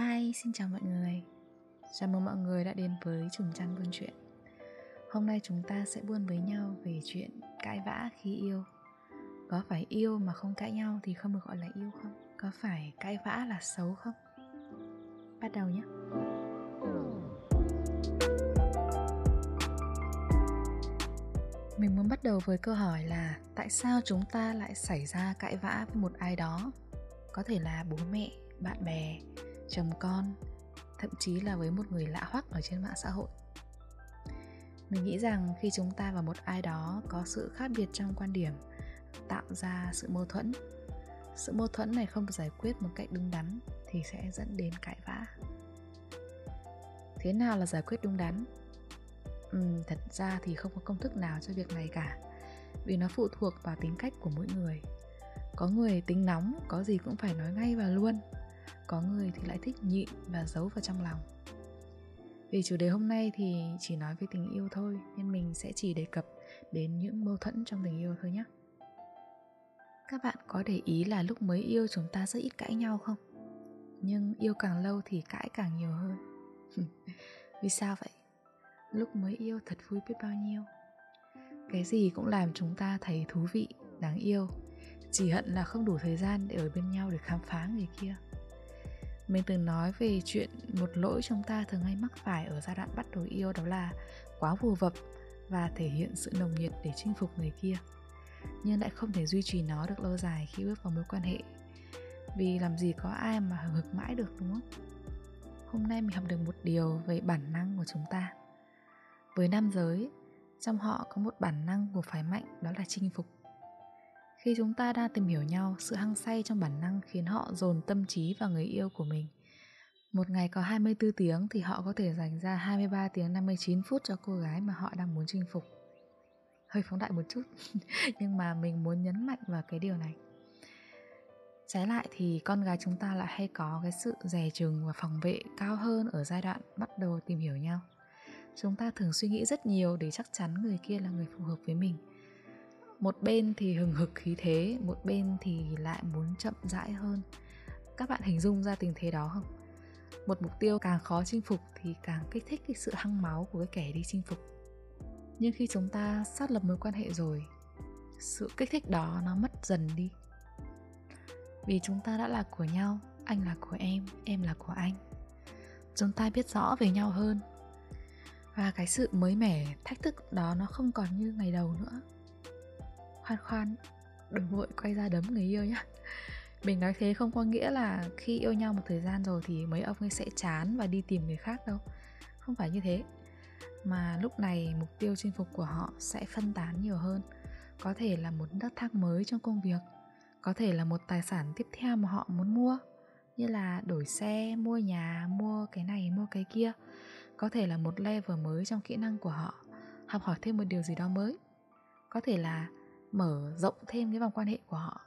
Hi, xin chào mọi người Chào mừng mọi người đã đến với Trùng trăng Buôn Chuyện Hôm nay chúng ta sẽ buôn với nhau về chuyện cãi vã khi yêu Có phải yêu mà không cãi nhau thì không được gọi là yêu không? Có phải cãi vã là xấu không? Bắt đầu nhé Mình muốn bắt đầu với câu hỏi là Tại sao chúng ta lại xảy ra cãi vã với một ai đó? Có thể là bố mẹ, bạn bè, chồng con thậm chí là với một người lạ hoắc ở trên mạng xã hội. Mình nghĩ rằng khi chúng ta và một ai đó có sự khác biệt trong quan điểm tạo ra sự mâu thuẫn sự mâu thuẫn này không được giải quyết một cách đúng đắn thì sẽ dẫn đến cãi vã. Thế nào là giải quyết đúng đắn? Ừ, thật ra thì không có công thức nào cho việc này cả vì nó phụ thuộc vào tính cách của mỗi người. Có người tính nóng có gì cũng phải nói ngay và luôn có người thì lại thích nhịn và giấu vào trong lòng. Vì chủ đề hôm nay thì chỉ nói về tình yêu thôi, nên mình sẽ chỉ đề cập đến những mâu thuẫn trong tình yêu thôi nhé. Các bạn có để ý là lúc mới yêu chúng ta rất ít cãi nhau không? Nhưng yêu càng lâu thì cãi càng nhiều hơn. Vì sao vậy? Lúc mới yêu thật vui biết bao nhiêu? Cái gì cũng làm chúng ta thấy thú vị, đáng yêu. Chỉ hận là không đủ thời gian để ở bên nhau để khám phá người kia mình từng nói về chuyện một lỗi chúng ta thường hay mắc phải ở giai đoạn bắt đầu yêu, đó là quá vù vập và thể hiện sự nồng nhiệt để chinh phục người kia. Nhưng lại không thể duy trì nó được lâu dài khi bước vào mối quan hệ. Vì làm gì có ai mà hừng hực mãi được, đúng không? Hôm nay mình học được một điều về bản năng của chúng ta. Với nam giới, trong họ có một bản năng của phái mạnh, đó là chinh phục khi chúng ta đang tìm hiểu nhau, sự hăng say trong bản năng khiến họ dồn tâm trí vào người yêu của mình. Một ngày có 24 tiếng thì họ có thể dành ra 23 tiếng 59 phút cho cô gái mà họ đang muốn chinh phục. Hơi phóng đại một chút, nhưng mà mình muốn nhấn mạnh vào cái điều này. Trái lại thì con gái chúng ta lại hay có cái sự dè chừng và phòng vệ cao hơn ở giai đoạn bắt đầu tìm hiểu nhau. Chúng ta thường suy nghĩ rất nhiều để chắc chắn người kia là người phù hợp với mình – một bên thì hừng hực khí thế, một bên thì lại muốn chậm rãi hơn. Các bạn hình dung ra tình thế đó không? Một mục tiêu càng khó chinh phục thì càng kích thích cái sự hăng máu của cái kẻ đi chinh phục. Nhưng khi chúng ta xác lập mối quan hệ rồi, sự kích thích đó nó mất dần đi. Vì chúng ta đã là của nhau, anh là của em em là của anh. Chúng ta biết rõ về nhau hơn. Và cái sự mới mẻ, thách thức đó nó không còn như ngày đầu nữa khoan khoan. Đừng vội quay ra đấm người yêu nhá. Mình nói thế không có nghĩa là khi yêu nhau một thời gian rồi thì mấy ông ấy sẽ chán và đi tìm người khác đâu. Không phải như thế. Mà lúc này mục tiêu chinh phục của họ sẽ phân tán nhiều hơn. Có thể là một nấc thang mới trong công việc. Có thể là một tài sản tiếp theo mà họ muốn mua. Như là đổi xe, mua nhà, mua cái này, mua cái kia. Có thể là một level mới trong kỹ năng của họ. Học hỏi thêm một điều gì đó mới. Có thể là mở rộng thêm cái vòng quan hệ của họ.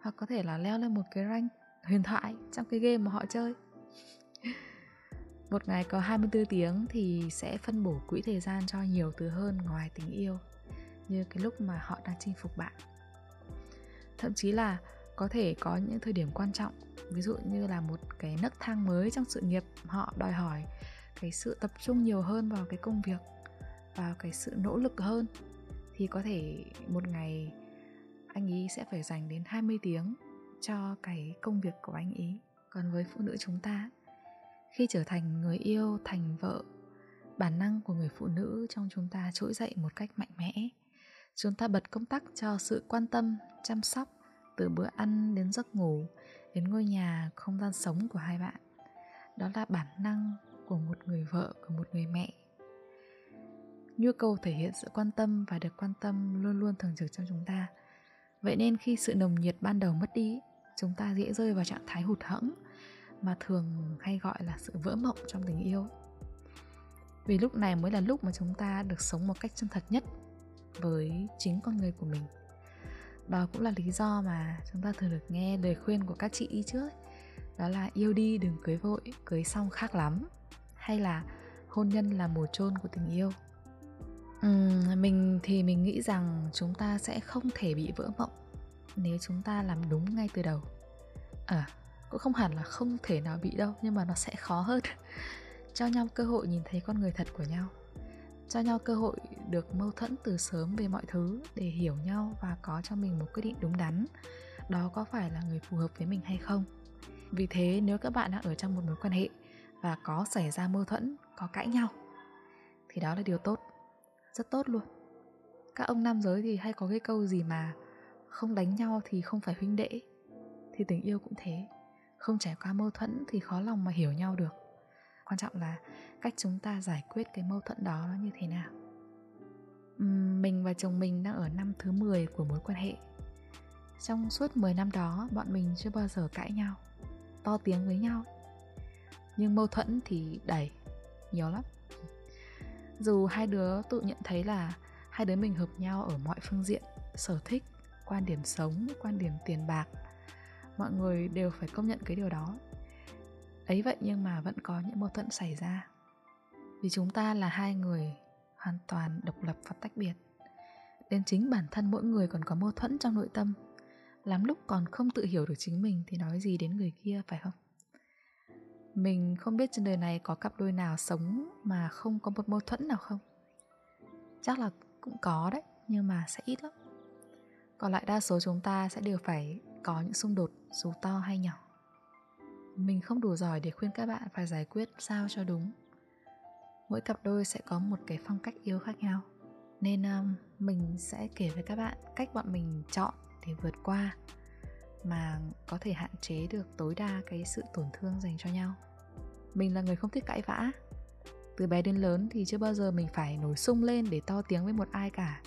Hoặc có thể là leo lên một cái rank huyền thoại trong cái game mà họ chơi. Một ngày có 24 tiếng thì sẽ phân bổ quỹ thời gian cho nhiều thứ hơn ngoài tình yêu, như cái lúc mà họ đang chinh phục bạn. Thậm chí là có thể có những thời điểm quan trọng, ví dụ như là một cái nấc thang mới trong sự nghiệp họ đòi hỏi, cái sự tập trung nhiều hơn vào cái công việc vào cái sự nỗ lực hơn thì có thể một ngày anh ý sẽ phải dành đến 20 tiếng cho cái công việc của anh ý. Còn với phụ nữ chúng ta, khi trở thành người yêu, thành vợ, bản năng của người phụ nữ trong chúng ta trỗi dậy một cách mạnh mẽ. Chúng ta bật công tắc cho sự quan tâm, chăm sóc từ bữa ăn đến giấc ngủ, đến ngôi nhà, không gian sống của hai bạn. Đó là bản năng của một người vợ, của một người mẹ nhu cầu thể hiện sự quan tâm và được quan tâm luôn luôn thường trực trong chúng ta. Vậy nên khi sự nồng nhiệt ban đầu mất đi, chúng ta dễ rơi vào trạng thái hụt hẫng, mà thường hay gọi là sự vỡ mộng trong tình yêu. Vì lúc này mới là lúc mà chúng ta được sống một cách chân thật nhất với chính con người của mình. Đó cũng là lý do mà chúng ta thường được nghe lời khuyên của các chị đi trước, đó là yêu đi, đừng cưới vội, cưới xong khác lắm. Hay là hôn nhân là mồ chôn của tình yêu. Uhm, mình thì mình nghĩ rằng chúng ta sẽ không thể bị vỡ mộng nếu chúng ta làm đúng ngay từ đầu. À cũng không hẳn là không thể nào bị đâu nhưng mà nó sẽ khó hơn. Cho nhau cơ hội nhìn thấy con người thật của nhau. Cho nhau cơ hội được mâu thuẫn từ sớm về mọi thứ để hiểu nhau và có cho mình một quyết định đúng đắn. Đó có phải là người phù hợp với mình hay không? Vì thế nếu các bạn đang ở trong một mối quan hệ và có xảy ra mâu thuẫn có cãi nhau thì đó là điều tốt rất tốt luôn. Các ông nam giới thì hay có cái câu gì mà không đánh nhau thì không phải huynh đệ. Thì tình yêu cũng thế. Không trải qua mâu thuẫn thì khó lòng mà hiểu nhau được. Quan trọng là cách chúng ta giải quyết cái mâu thuẫn đó nó như thế nào. Mình và chồng mình đang ở năm thứ 10 của mối quan hệ. Trong suốt 10 năm đó, bọn mình chưa bao giờ cãi nhau, to tiếng với nhau. Nhưng mâu thuẫn thì đầy nhiều lắm dù hai đứa tự nhận thấy là hai đứa mình hợp nhau ở mọi phương diện, sở thích, quan điểm sống, quan điểm tiền bạc, mọi người đều phải công nhận cái điều đó. Ấy vậy nhưng mà vẫn có những mâu thuẫn xảy ra. Vì chúng ta là hai người hoàn toàn độc lập và tách biệt, đến chính bản thân mỗi người còn có mâu thuẫn trong nội tâm. Lắm lúc còn không tự hiểu được chính mình thì nói gì đến người kia, phải không? Mình không biết trên đời này có cặp đôi nào sống mà không có một mâu thuẫn nào không? Chắc là cũng có đấy nhưng mà sẽ ít lắm. Còn lại đa số chúng ta sẽ đều phải có những xung đột dù to hay nhỏ. Mình không đủ giỏi để khuyên các bạn phải giải quyết sao cho đúng. Mỗi cặp đôi sẽ có một cái phong cách yêu khác nhau. Nên um, mình sẽ kể với các bạn cách bọn mình chọn để vượt qua mà có thể hạn chế được tối đa cái sự tổn thương dành cho nhau. Mình là người không thích cãi vã. Từ bé đến lớn thì chưa bao giờ mình phải nổi sung lên để to tiếng với một ai cả.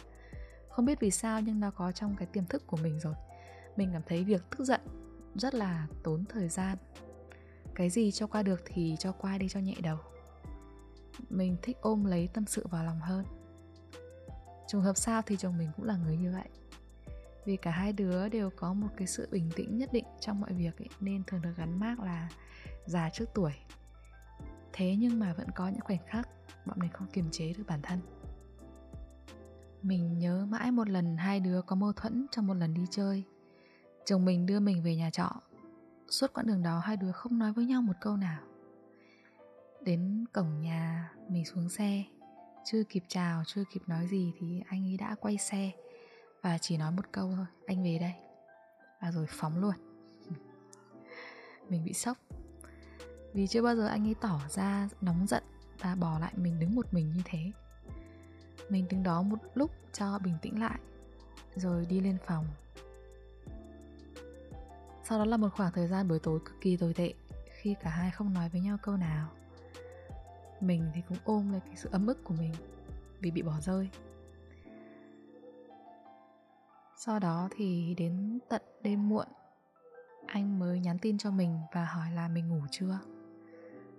Không biết vì sao nhưng nó có trong cái tiềm thức của mình rồi. Mình cảm thấy việc tức giận rất là tốn thời gian. Cái gì cho qua được thì cho qua đi cho nhẹ đầu. Mình thích ôm lấy tâm sự vào lòng hơn. Trùng hợp sao thì chồng mình cũng là người như vậy vì cả hai đứa đều có một cái sự bình tĩnh nhất định trong mọi việc ấy, nên thường được gắn mác là già trước tuổi. Thế nhưng mà vẫn có những khoảnh khắc bọn mình không kiềm chế được bản thân. Mình nhớ mãi một lần hai đứa có mâu thuẫn trong một lần đi chơi. Chồng mình đưa mình về nhà trọ. Suốt quãng đường đó hai đứa không nói với nhau một câu nào. Đến cổng nhà mình xuống xe. Chưa kịp chào chưa kịp nói gì thì anh ấy đã quay xe và chỉ nói một câu thôi, anh về đây. Và rồi phóng luôn. Mình bị sốc. Vì chưa bao giờ anh ấy tỏ ra nóng giận và bỏ lại mình đứng một mình như thế. Mình đứng đó một lúc cho bình tĩnh lại, rồi đi lên phòng. Sau đó là một khoảng thời gian buổi tối cực kỳ tồi tệ, khi cả hai không nói với nhau câu nào. Mình thì cũng ôm lấy cái sự ấm ức của mình vì bị bỏ rơi sau đó thì đến tận đêm muộn, anh mới nhắn tin cho mình và hỏi là mình ngủ chưa.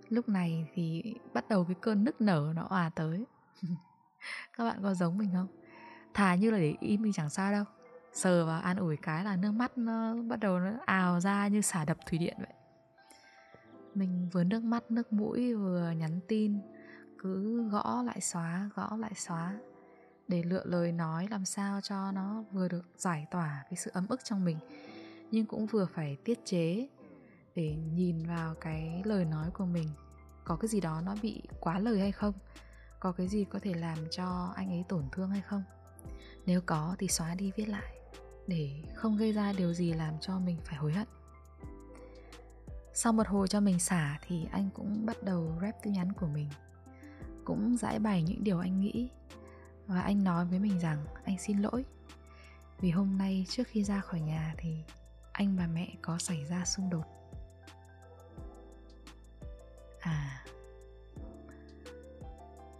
Lúc này thì bắt đầu cái cơn nức nở nó òa tới. Các bạn có giống mình không? Thà như là để im thì chẳng sao đâu. Sờ vào an ủi cái là nước mắt nó bắt đầu nó ào ra như xả đập thủy điện vậy. Mình vừa nước mắt, nước mũi, vừa nhắn tin, cứ gõ lại xóa, gõ lại xóa để lựa lời nói làm sao cho nó vừa được giải tỏa cái sự ấm ức trong mình, nhưng cũng vừa phải tiết chế để nhìn vào cái lời nói của mình. Có cái gì đó nó bị quá lời hay không? Có cái gì có thể làm cho anh ấy tổn thương hay không? Nếu có thì xóa đi viết lại, để không gây ra điều gì làm cho mình phải hối hận. Sau một hồi cho mình xả thì anh cũng bắt đầu rep tin nhắn của mình, cũng giải bày những điều anh nghĩ và anh nói với mình rằng, anh xin lỗi. Vì hôm nay trước khi ra khỏi nhà thì anh và mẹ có xảy ra xung đột. À.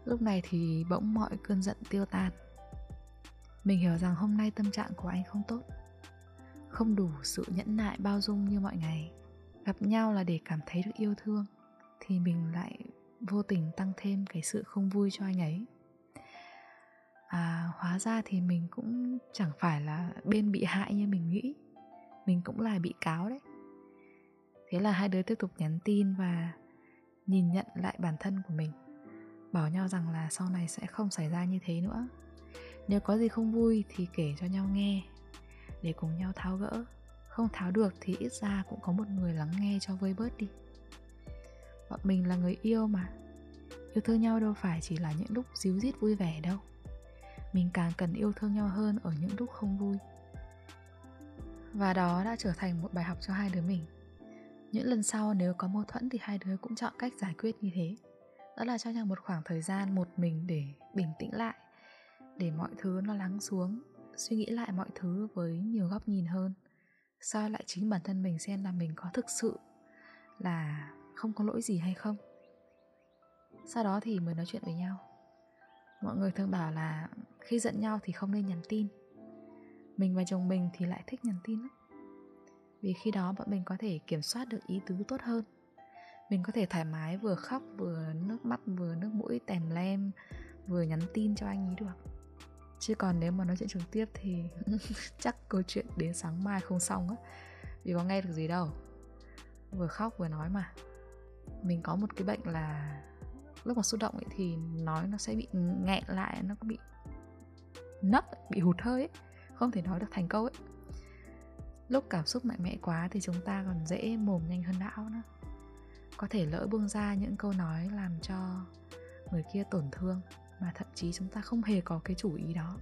Lúc này thì bỗng mọi cơn giận tiêu tan. Mình hiểu rằng hôm nay tâm trạng của anh không tốt. Không đủ sự nhẫn nại bao dung như mọi ngày. Gặp nhau là để cảm thấy được yêu thương, thì mình lại vô tình tăng thêm cái sự không vui cho anh ấy à hóa ra thì mình cũng chẳng phải là bên bị hại như mình nghĩ. Mình cũng là bị cáo đấy. Thế là hai đứa tiếp tục nhắn tin và nhìn nhận lại bản thân của mình, bảo nhau rằng là sau này sẽ không xảy ra như thế nữa. Nếu có gì không vui thì kể cho nhau nghe, để cùng nhau tháo gỡ. Không tháo được thì ít ra cũng có một người lắng nghe cho vơi bớt đi. Bọn mình là người yêu mà. Yêu thương nhau đâu phải chỉ là những lúc díu dít vui vẻ đâu mình càng cần yêu thương nhau hơn ở những lúc không vui. Và đó đã trở thành một bài học cho hai đứa mình. Những lần sau nếu có mâu thuẫn thì hai đứa cũng chọn cách giải quyết như thế. Đó là cho nhau một khoảng thời gian một mình để bình tĩnh lại, để mọi thứ nó lắng xuống, suy nghĩ lại mọi thứ với nhiều góc nhìn hơn. Soi lại chính bản thân mình xem là mình có thực sự là không có lỗi gì hay không. Sau đó thì mới nói chuyện với nhau mọi người thường bảo là khi giận nhau thì không nên nhắn tin. Mình và chồng mình thì lại thích nhắn tin lắm. Vì khi đó bọn mình có thể kiểm soát được ý tứ tốt hơn. Mình có thể thoải mái vừa khóc vừa nước mắt vừa nước mũi tèm lem, vừa nhắn tin cho anh ấy được. Chứ còn nếu mà nói chuyện trực tiếp thì chắc câu chuyện đến sáng mai không xong á. Vì có nghe được gì đâu. Vừa khóc vừa nói mà. Mình có một cái bệnh là lúc mà xúc động ấy thì nói nó sẽ bị nghẹn lại, nó bị nấc, bị hụt hơi ấy. Không thể nói được thành câu ấy. Lúc cảm xúc mạnh mẽ quá thì chúng ta còn dễ mồm nhanh hơn não nữa. Có thể lỡ buông ra những câu nói làm cho người kia tổn thương mà thậm chí chúng ta không hề có cái chủ ý đó.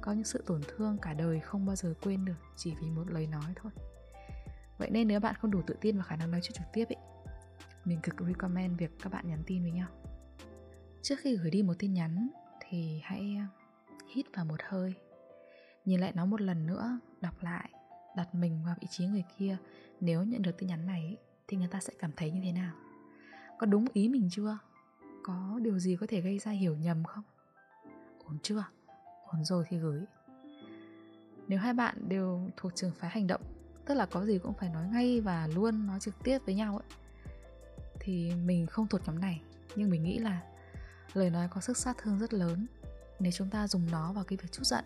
Có những sự tổn thương cả đời không bao giờ quên được chỉ vì một lời nói thôi. Vậy nên nếu bạn không đủ tự tin vào khả năng nói chuyện trực tiếp ấy mình cực recommend việc các bạn nhắn tin với nhau. Trước khi gửi đi một tin nhắn thì hãy ờ, hít vào một hơi. Nhìn lại nó một lần nữa, đọc lại, đặt mình vào vị trí người kia, nếu nhận được tin nhắn này thì người ta sẽ cảm thấy như thế nào? Có đúng ý mình chưa? Có điều gì có thể gây ra hiểu nhầm không? Ổn chưa? Ổn rồi thì gửi. Nếu hai bạn đều thuộc trường phái hành động, tức là có gì cũng phải nói ngay và luôn nói trực tiếp với nhau ấy thì mình không thuộc nhóm này nhưng mình nghĩ là lời nói có sức sát thương rất lớn. Nếu chúng ta dùng nó vào cái việc chút giận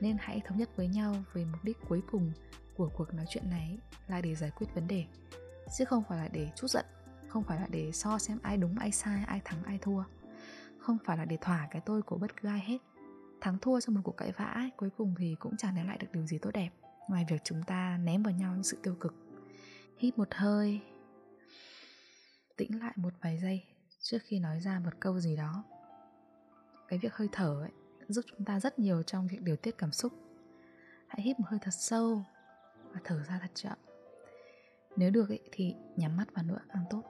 nên hãy thống nhất với nhau về mục đích cuối cùng của cuộc nói chuyện này là để giải quyết vấn đề chứ không phải là để chút giận không phải là để so xem ai đúng ai sai ai thắng ai thua. Không phải là để thỏa cái tôi của bất cứ ai hết. Thắng thua trong một cuộc cãi vã ấy, cuối cùng thì cũng chẳng đem lại được điều gì tốt đẹp ngoài việc chúng ta ném vào nhau những sự tiêu cực. Hít một hơi tĩnh lại một vài giây trước khi nói ra một câu gì đó. Cái việc hơi thở ấy giúp chúng ta rất nhiều trong việc điều tiết cảm xúc. Hãy hít một hơi thật sâu và thở ra thật chậm. Nếu được ấy, thì nhắm mắt vào nữa càng tốt.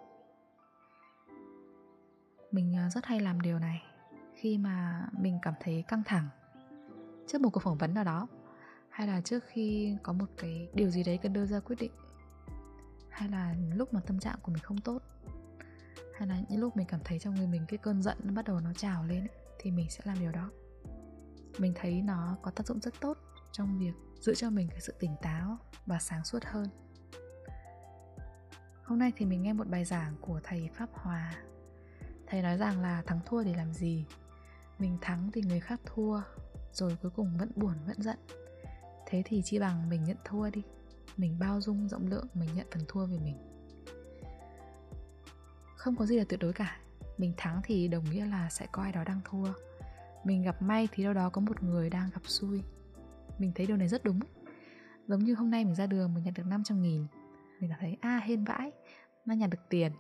Mình à, rất hay làm điều này khi mà mình cảm thấy căng thẳng trước một cuộc phỏng vấn nào đó hay là trước khi có một cái điều gì đấy cần đưa ra quyết định hay là lúc mà tâm trạng của mình không tốt hay là những lúc mình cảm thấy trong người mình cái cơn giận nó bắt đầu nó trào lên ấy, thì mình sẽ làm điều đó. Mình thấy nó có tác dụng rất tốt trong việc giữ cho mình cái sự tỉnh táo và sáng suốt hơn. Hôm nay thì mình nghe một bài giảng của thầy pháp hòa. Thầy nói rằng là thắng thua để làm gì? Mình thắng thì người khác thua rồi cuối cùng vẫn buồn vẫn giận. Thế thì chi bằng mình nhận thua đi. Mình bao dung rộng lượng mình nhận phần thua về mình không có gì là tuyệt đối cả. Mình thắng thì đồng nghĩa là sẽ có ai đó đang thua. Mình gặp may thì đâu đó có một người đang gặp xui. Mình thấy điều này rất đúng. Giống như hôm nay mình ra đường mình nhận được 500 nghìn. Mình cảm thấy a à, hên vãi nó nhận được tiền.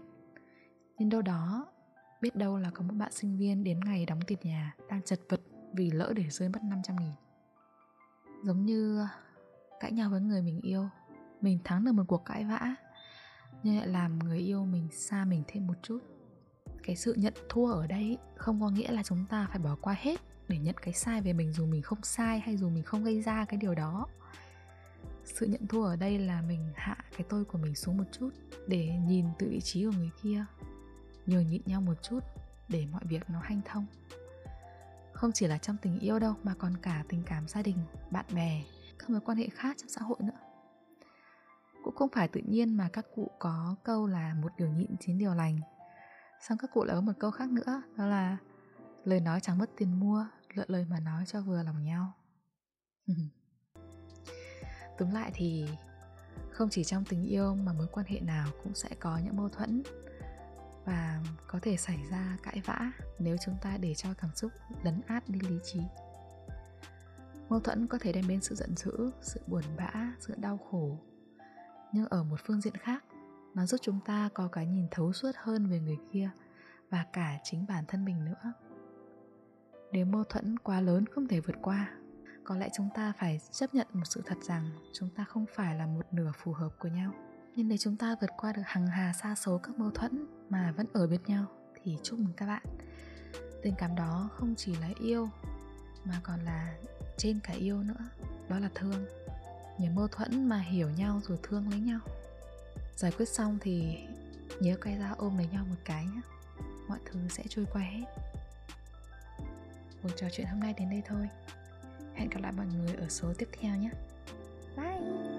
Nhưng đâu đó biết đâu là có một bạn sinh viên đến ngày đóng tiền nhà đang chật vật vì lỡ để rơi mất 500 nghìn. Giống như cãi nhau với người mình yêu mình thắng được một cuộc cãi vã làm người yêu mình xa mình thêm một chút. Cái sự nhận thua ở đây không có nghĩa là chúng ta phải bỏ qua hết để nhận cái sai về mình dù mình không sai hay dù mình không gây ra cái điều đó. Sự nhận thua ở đây là mình hạ cái tôi của mình xuống một chút để nhìn từ vị trí của người kia, nhường nhịn nhau một chút để mọi việc nó hanh thông. Không chỉ là trong tình yêu đâu, mà còn cả tình cảm gia đình, bạn bè, các mối quan hệ khác trong xã hội nữa cũng không phải tự nhiên mà các cụ có câu là một điều nhịn chín điều lành. Xong các cụ lại có một câu khác nữa, đó là lời nói chẳng mất tiền mua, lựa lời mà nói cho vừa lòng nhau. Túm lại thì không chỉ trong tình yêu mà mối quan hệ nào cũng sẽ có những mâu thuẫn và có thể xảy ra cãi vã nếu chúng ta để cho cảm xúc lấn át đi lý trí. Mâu thuẫn có thể đem đến sự giận dữ, sự buồn bã, sự đau khổ nhưng ở một phương diện khác. Nó giúp chúng ta có cái nhìn thấu suốt hơn về người kia và cả chính bản thân mình nữa. Nếu mâu thuẫn quá lớn không thể vượt qua, có lẽ chúng ta phải chấp nhận một sự thật rằng chúng ta không phải là một nửa phù hợp của nhau. Nhưng nếu chúng ta vượt qua được hàng hà xa số các mâu thuẫn mà vẫn ở bên nhau, thì chúc mừng các bạn. Tình cảm đó không chỉ là yêu, mà còn là trên cả yêu nữa. Đó là thương nhớ mâu thuẫn mà hiểu nhau rồi thương lấy nhau. Giải quyết xong thì nhớ quay ra ôm lấy nhau một cái nhé mọi thứ sẽ trôi qua hết. Cuộc trò chuyện hôm nay đến đây thôi. Hẹn gặp lại mọi người ở số tiếp theo nhé bye!